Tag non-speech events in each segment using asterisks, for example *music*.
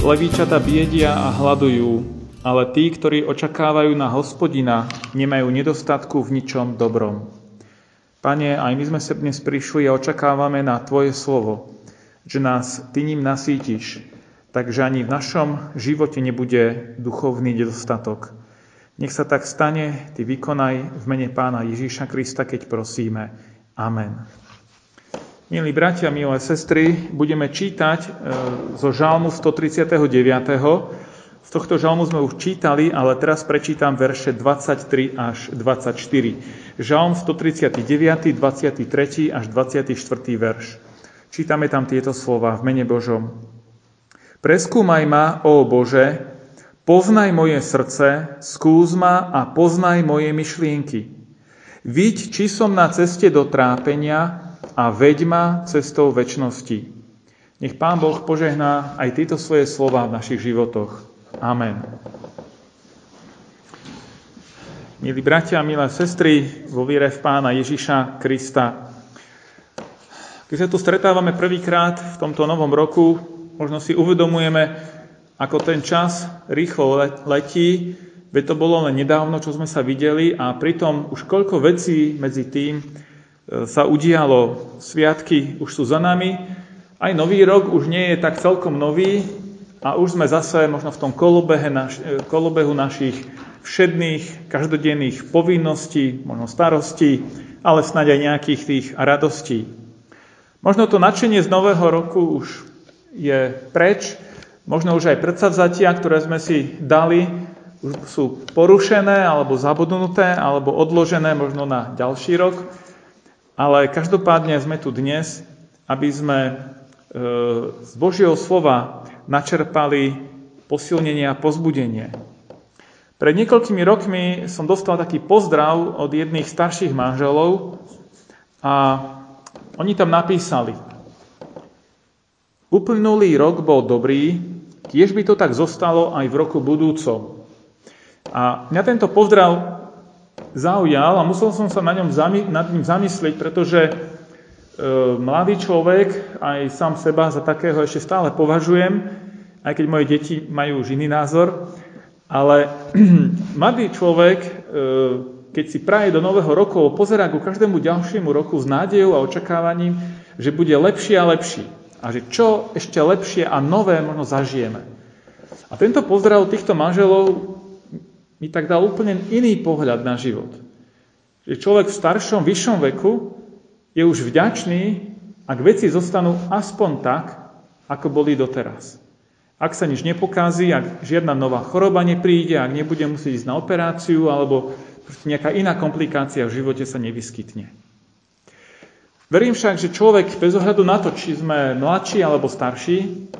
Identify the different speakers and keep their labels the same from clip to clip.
Speaker 1: Levíčata biedia a hľadujú, ale tí, ktorí očakávajú na hospodina, nemajú nedostatku v ničom dobrom. Pane, aj my sme sa dnes prišli a očakávame na Tvoje slovo, že nás Ty ním nasítiš, takže ani v našom živote nebude duchovný nedostatok. Nech sa tak stane, Ty vykonaj v mene Pána Ježíša Krista, keď prosíme. Amen. Milí bratia, milé sestry, budeme čítať e, zo žalmu 139. Z tohto žalmu sme už čítali, ale teraz prečítam verše 23 až 24. Žalm 139, 23 až 24. verš. Čítame tam tieto slova v mene Božom. Preskúmaj ma, ó Bože, poznaj moje srdce, skús ma a poznaj moje myšlienky. Vidť, či som na ceste do trápenia a veď ma cestou väčšnosti. Nech Pán Boh požehná aj tieto svoje slova v našich životoch. Amen. Milí bratia, milé sestry, vo viere v Pána Ježiša Krista. Keď sa tu stretávame prvýkrát v tomto novom roku, možno si uvedomujeme, ako ten čas rýchlo letí, veď to bolo len nedávno, čo sme sa videli a pritom už koľko vecí medzi tým sa udialo. Sviatky už sú za nami. Aj nový rok už nie je tak celkom nový a už sme zase možno v tom kolobehu, naš, kolobehu našich všedných, každodenných povinností, možno starostí, ale snáď aj nejakých tých radostí. Možno to nadšenie z nového roku už je preč, možno už aj predsavzatia, ktoré sme si dali, už sú porušené alebo zabudnuté alebo odložené možno na ďalší rok. Ale každopádne sme tu dnes, aby sme e, z Božieho slova načerpali posilnenie a pozbudenie. Pred niekoľkými rokmi som dostal taký pozdrav od jedných starších manželov a oni tam napísali Uplynulý rok bol dobrý, tiež by to tak zostalo aj v roku budúcom. A mňa tento pozdrav zaujal a musel som sa na ňom nad ním zamyslieť, pretože e, mladý človek, aj sám seba za takého ešte stále považujem, aj keď moje deti majú už iný názor, ale *clears throat* mladý človek, e, keď si praje do nového roku, pozerá ku každému ďalšiemu roku s nádejou a očakávaním, že bude lepší a lepší. A že čo ešte lepšie a nové možno zažijeme. A tento pozdrav týchto manželov mi tak dal úplne iný pohľad na život. Že človek v staršom, vyššom veku je už vďačný, ak veci zostanú aspoň tak, ako boli doteraz. Ak sa nič nepokází, ak žiadna nová choroba nepríde, ak nebude musieť ísť na operáciu, alebo nejaká iná komplikácia v živote sa nevyskytne. Verím však, že človek bez ohľadu na to, či sme mladší alebo starší,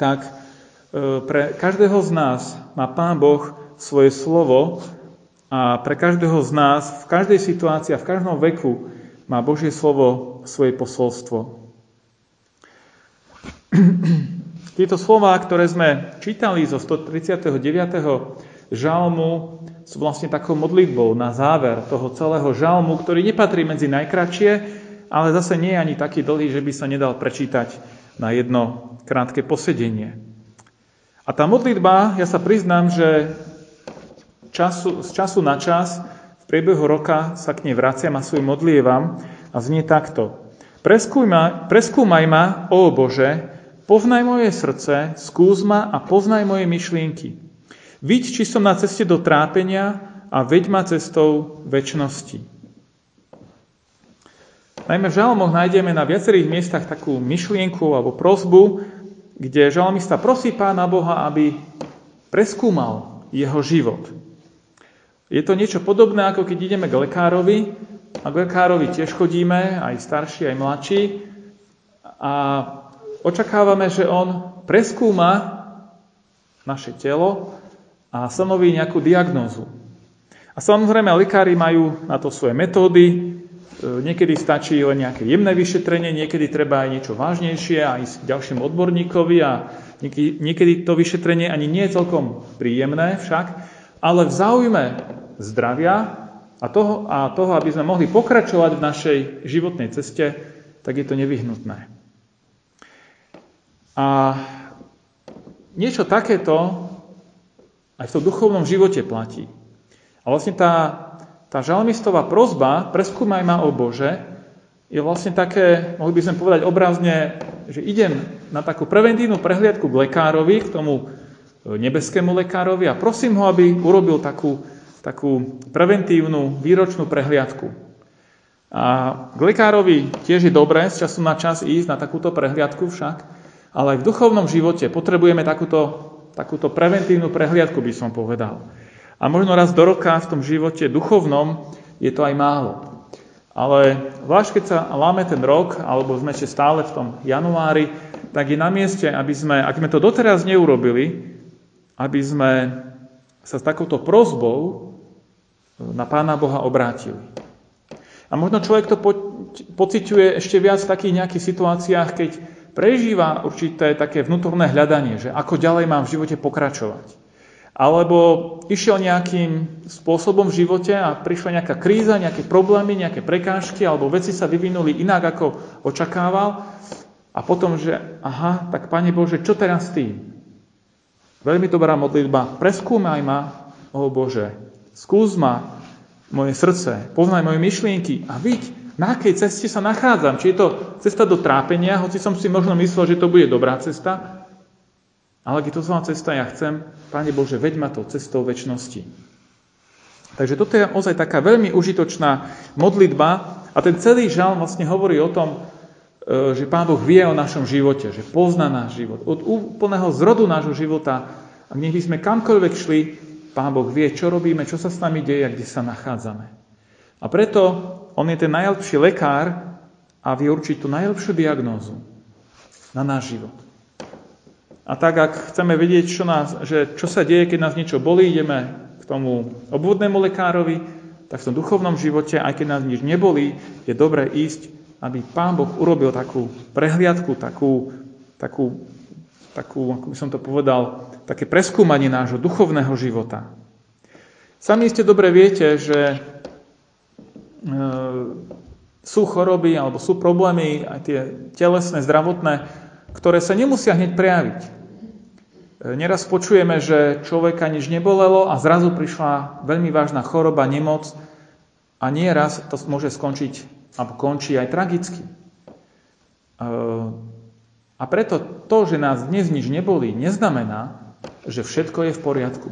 Speaker 1: tak e, pre každého z nás má Pán Boh svoje slovo a pre každého z nás, v každej situácii a v každom veku má Božie slovo svoje posolstvo. *clears throat* Tieto slova, ktoré sme čítali zo 139. žalmu, sú vlastne takou modlitbou na záver toho celého žalmu, ktorý nepatrí medzi najkračšie, ale zase nie je ani taký dlhý, že by sa nedal prečítať na jedno krátke posedenie. A tá modlitba, ja sa priznám, že času, z času na čas v priebehu roka sa k nej vraciam a svoj modlievam a znie takto. Preskúmaj, preskúmaj ma, ó Bože, poznaj moje srdce, skús ma a poznaj moje myšlienky. Vidť, či som na ceste do trápenia a veď ma cestou väčšnosti. Najmä v žalmoch nájdeme na viacerých miestach takú myšlienku alebo prozbu, kde žalmista prosí pána Boha, aby preskúmal jeho život. Je to niečo podobné, ako keď ideme k lekárovi, a k lekárovi tiež chodíme, aj starší, aj mladší, a očakávame, že on preskúma naše telo a stanoví nejakú diagnózu. A samozrejme, lekári majú na to svoje metódy, e, niekedy stačí len nejaké jemné vyšetrenie, niekedy treba aj niečo vážnejšie a ísť k ďalšiemu odborníkovi a niekedy to vyšetrenie ani nie je celkom príjemné však, ale v záujme zdravia a toho, a toho, aby sme mohli pokračovať v našej životnej ceste, tak je to nevyhnutné. A niečo takéto aj v tom duchovnom živote platí. A vlastne tá, tá žalmistová prozba, preskúmaj ma o Bože, je vlastne také, mohli by sme povedať obrazne, že idem na takú preventívnu prehliadku k lekárovi, k tomu nebeskému lekárovi a prosím ho, aby urobil takú, takú preventívnu výročnú prehliadku. A k lekárovi tiež je dobré z času na čas ísť na takúto prehliadku však, ale aj v duchovnom živote potrebujeme takúto, takúto preventívnu prehliadku, by som povedal. A možno raz do roka v tom živote duchovnom je to aj málo. Ale zvlášť keď sa láme ten rok, alebo sme ešte stále v tom januári, tak je na mieste, aby sme, ak sme to doteraz neurobili, aby sme sa s takouto prozbou na Pána Boha obrátili. A možno človek to po, pociťuje ešte viac v takých nejakých situáciách, keď prežíva určité také vnútorné hľadanie, že ako ďalej mám v živote pokračovať alebo išiel nejakým spôsobom v živote a prišla nejaká kríza, nejaké problémy, nejaké prekážky, alebo veci sa vyvinuli inak, ako očakával. A potom, že aha, tak Pane Bože, čo teraz tým? Veľmi dobrá modlitba. Preskúmaj ma, o Bože. Skús ma, moje srdce. Poznaj moje myšlienky a vidť, na akej ceste sa nachádzam. Či je to cesta do trápenia, hoci som si možno myslel, že to bude dobrá cesta, ale keď to zlá cesta ja chcem, Pane Bože, veď ma to cestou väčšnosti. Takže toto je ozaj taká veľmi užitočná modlitba a ten celý žal vlastne hovorí o tom, že Pán Boh vie o našom živote, že pozná náš život. Od úplného zrodu nášho života, a nech by sme kamkoľvek šli, Pán Boh vie, čo robíme, čo sa s nami deje a kde sa nachádzame. A preto On je ten najlepší lekár a vie určiť tú najlepšiu diagnózu na náš život. A tak, ak chceme vedieť, čo, nás, že, čo sa deje, keď nás niečo bolí, ideme k tomu obvodnému lekárovi, tak v tom duchovnom živote, aj keď nás nič nebolí, je dobré ísť, aby Pán Boh urobil takú prehliadku, takú, takú, takú, ako by som to povedal, také preskúmanie nášho duchovného života. Sami ste dobre viete, že e, sú choroby alebo sú problémy, aj tie telesné, zdravotné, ktoré sa nemusia hneď prejaviť. E, neraz počujeme, že človeka nič nebolelo a zrazu prišla veľmi vážna choroba, nemoc a nieraz to môže skončiť alebo končí aj tragicky. E, a preto to, že nás dnes nič nebolí, neznamená, že všetko je v poriadku.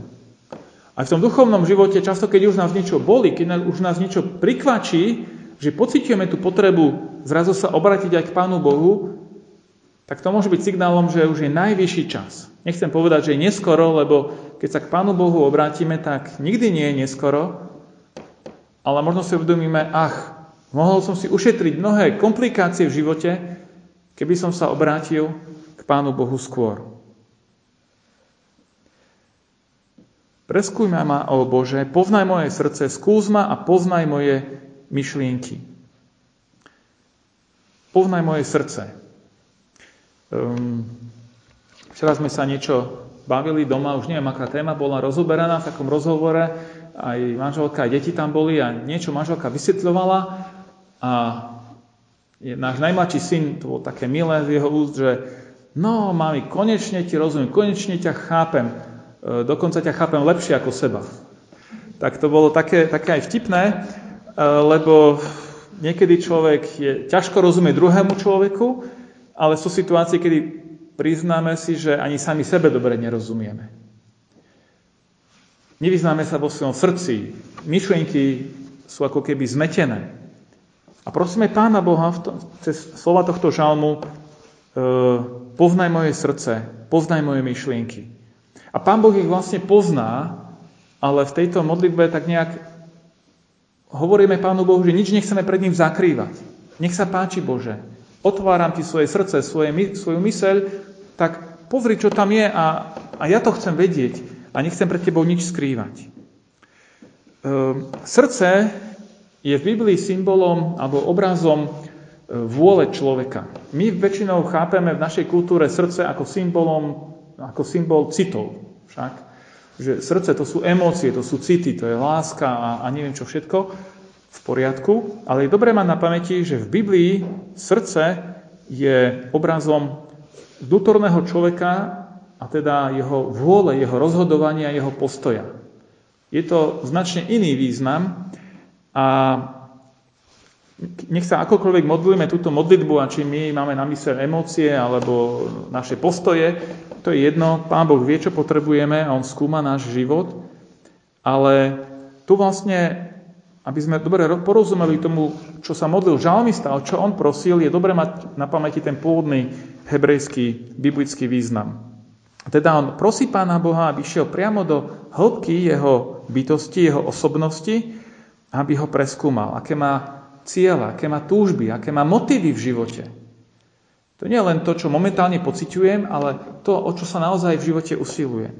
Speaker 1: Aj v tom duchovnom živote, často keď už nás niečo boli, keď už nás niečo prikvačí, že pociťujeme tú potrebu zrazu sa obratiť aj k Pánu Bohu, tak to môže byť signálom, že už je najvyšší čas. Nechcem povedať, že je neskoro, lebo keď sa k Pánu Bohu obrátime, tak nikdy nie je neskoro, ale možno si uvedomíme, ach, mohol som si ušetriť mnohé komplikácie v živote, keby som sa obrátil k Pánu Bohu skôr. Preskúj ma, o Bože, poznaj moje srdce, skús ma a poznaj moje myšlienky. Poznaj moje srdce. Um, včera sme sa niečo bavili doma, už neviem, aká téma bola rozoberaná v takom rozhovore, aj manželka, aj deti tam boli a niečo manželka vysvetľovala a náš najmladší syn, to bolo také milé z jeho úst, že no, mami, konečne ti rozumiem, konečne ťa chápem, e, dokonca ťa chápem lepšie ako seba. Tak to bolo také, také aj vtipné, e, lebo niekedy človek je ťažko rozumieť druhému človeku, ale sú situácie, kedy priznáme si, že ani sami sebe dobre nerozumieme. Nevyznáme sa vo svojom srdci. Myšlienky sú ako keby zmetené. A prosíme Pána Boha v tom, cez slova tohto žalmu, e, poznaj moje srdce, poznaj moje myšlienky. A Pán Boh ich vlastne pozná, ale v tejto modlitbe tak nejak hovoríme Pánu Bohu, že nič nechceme pred ním zakrývať. Nech sa páči Bože otváram ti svoje srdce, svoje, svoju myseľ, tak pozri, čo tam je a, a ja to chcem vedieť a nechcem pred tebou nič skrývať. Ehm, srdce je v Biblii symbolom alebo obrazom e, vôle človeka. My väčšinou chápeme v našej kultúre srdce ako symbolom, ako symbol citov. Však, že srdce to sú emócie, to sú city, to je láska a, a neviem čo všetko v poriadku, ale je dobré mať na pamäti, že v Biblii srdce je obrazom vnútorného človeka a teda jeho vôle, jeho rozhodovania, jeho postoja. Je to značne iný význam a nech sa akokoľvek modlíme túto modlitbu a či my máme na mysle emócie alebo naše postoje, to je jedno, Pán Boh vie, čo potrebujeme a On skúma náš život, ale tu vlastne, aby sme dobre porozumeli tomu, čo sa modlil žalmista, o čo on prosil, je dobre mať na pamäti ten pôvodný hebrejský biblický význam. Teda on prosí Pána Boha, aby šiel priamo do hĺbky jeho bytosti, jeho osobnosti, aby ho preskúmal, aké má cieľa, aké má túžby, aké má motívy v živote. To nie je len to, čo momentálne pociťujem, ale to, o čo sa naozaj v živote usiluje.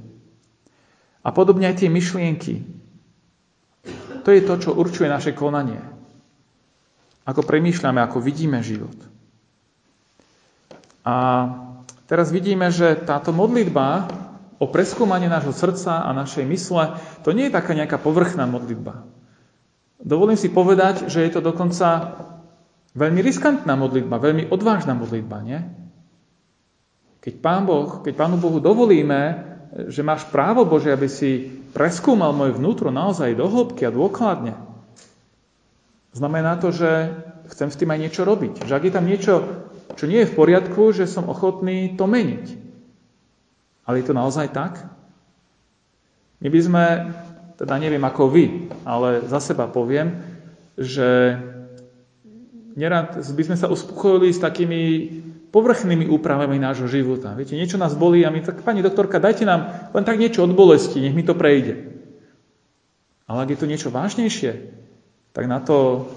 Speaker 1: A podobne aj tie myšlienky. To je to, čo určuje naše konanie. Ako premýšľame, ako vidíme život. A Teraz vidíme, že táto modlitba o preskúmanie nášho srdca a našej mysle, to nie je taká nejaká povrchná modlitba. Dovolím si povedať, že je to dokonca veľmi riskantná modlitba, veľmi odvážna modlitba, nie? Keď, Pán boh, keď Pánu Bohu dovolíme, že máš právo Bože, aby si preskúmal moje vnútro naozaj do hĺbky a dôkladne, znamená to, že chcem s tým aj niečo robiť. Že ak je tam niečo čo nie je v poriadku, že som ochotný to meniť. Ale je to naozaj tak? My by sme, teda neviem ako vy, ale za seba poviem, že nerad by sme sa uspokojili s takými povrchnými úpravami nášho života. Viete, niečo nás bolí a my tak, pani doktorka, dajte nám len tak niečo od bolesti, nech mi to prejde. Ale ak je to niečo vážnejšie, tak na to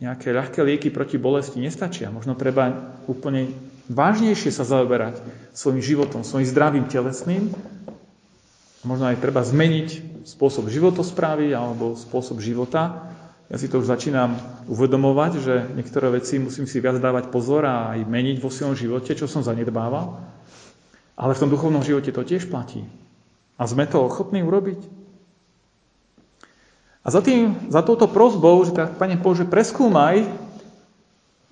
Speaker 1: nejaké ľahké lieky proti bolesti nestačia. Možno treba úplne vážnejšie sa zaoberať svojim životom, svojim zdravým telesným. Možno aj treba zmeniť spôsob životosprávy alebo spôsob života. Ja si to už začínam uvedomovať, že niektoré veci musím si viac dávať pozor a aj meniť vo svojom živote, čo som zanedbával. Ale v tom duchovnom živote to tiež platí. A sme to ochotní urobiť? A za, tým, za touto prozbou, že tak, Pane Bože, preskúmaj,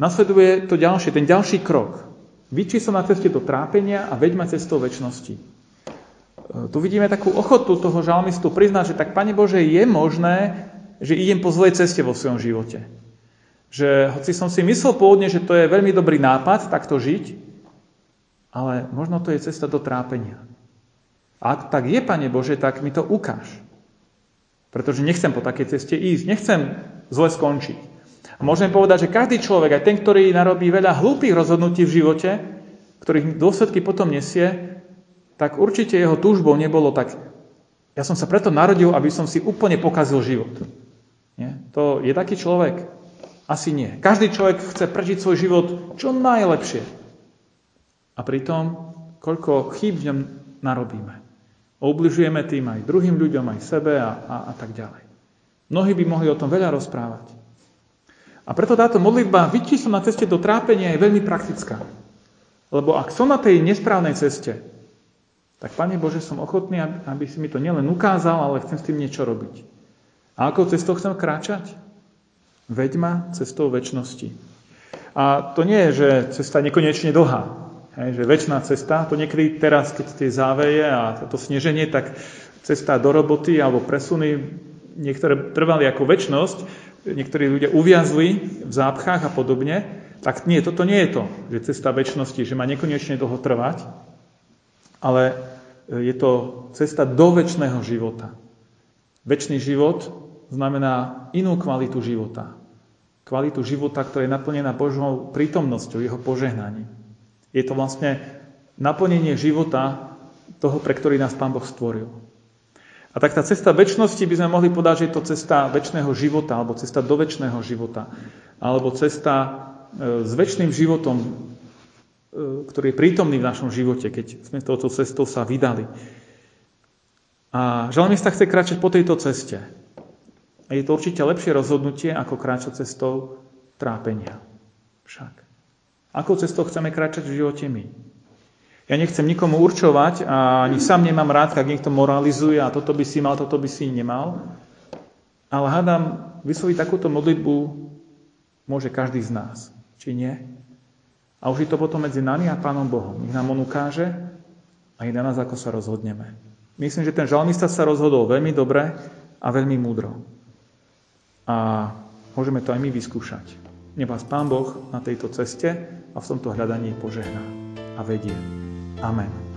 Speaker 1: nasleduje to ďalšie, ten ďalší krok. Vyčí sa na ceste do trápenia a veď ma cestou väčšnosti. Tu vidíme takú ochotu toho žalmistu priznať, že tak, Pane Bože, je možné, že idem po zlej ceste vo svojom živote. Že hoci som si myslel pôvodne, že to je veľmi dobrý nápad takto žiť, ale možno to je cesta do trápenia. A ak tak je, Pane Bože, tak mi to ukáž. Pretože nechcem po takej ceste ísť, nechcem zle skončiť. A môžem povedať, že každý človek, aj ten, ktorý narobí veľa hlúpých rozhodnutí v živote, ktorých dôsledky potom nesie, tak určite jeho túžbou nebolo tak, ja som sa preto narodil, aby som si úplne pokazil život. Nie? To je taký človek? Asi nie. Každý človek chce prežiť svoj život čo najlepšie. A pritom, koľko chýb v ňom narobíme. Obližujeme tým aj druhým ľuďom, aj sebe a, a, a tak ďalej. Mnohí by mohli o tom veľa rozprávať. A preto táto modlitba vyčí som na ceste do trápenia je veľmi praktická. Lebo ak som na tej nesprávnej ceste, tak Pane Bože, som ochotný, aby si mi to nielen ukázal, ale chcem s tým niečo robiť. A ako cestou chcem kráčať? Veď ma cestou väčšnosti. A to nie je, že cesta nekonečne dlhá. Hej, že väčšiná cesta, to niekedy teraz, keď tie záveje a to sneženie, tak cesta do roboty alebo presuny, niektoré trvali ako väčnosť, niektorí ľudia uviazli v zápchách a podobne, tak nie, toto nie je to, že cesta väčšnosti, že má nekonečne dlho trvať, ale je to cesta do väčšného života. Väčší život znamená inú kvalitu života. Kvalitu života, ktorá je naplnená Božou prítomnosťou, jeho požehnaním. Je to vlastne naplnenie života toho, pre ktorý nás Pán Boh stvoril. A tak tá cesta väčšnosti by sme mohli povedať, že je to cesta väčšného života, alebo cesta do väčšného života, alebo cesta e, s väčšným životom, e, ktorý je prítomný v našom živote, keď sme touto cestou sa vydali. A žalmista chce kráčať po tejto ceste. A je to určite lepšie rozhodnutie, ako kráčať cestou trápenia. Však. Akou cestou chceme kráčať v živote my? Ja nechcem nikomu určovať a ani sám nemám rád, ak niekto moralizuje a toto by si mal, toto by si nemal. Ale hádam, vysloviť takúto modlitbu môže každý z nás. Či nie? A už je to potom medzi nami a Pánom Bohom. Nech nám on ukáže a je na nás, ako sa rozhodneme. Myslím, že ten žalmista sa rozhodol veľmi dobre a veľmi múdro. A môžeme to aj my vyskúšať. Nech vás Pán Boh na tejto ceste a v tomto hľadaní požehná a vedie. Amen.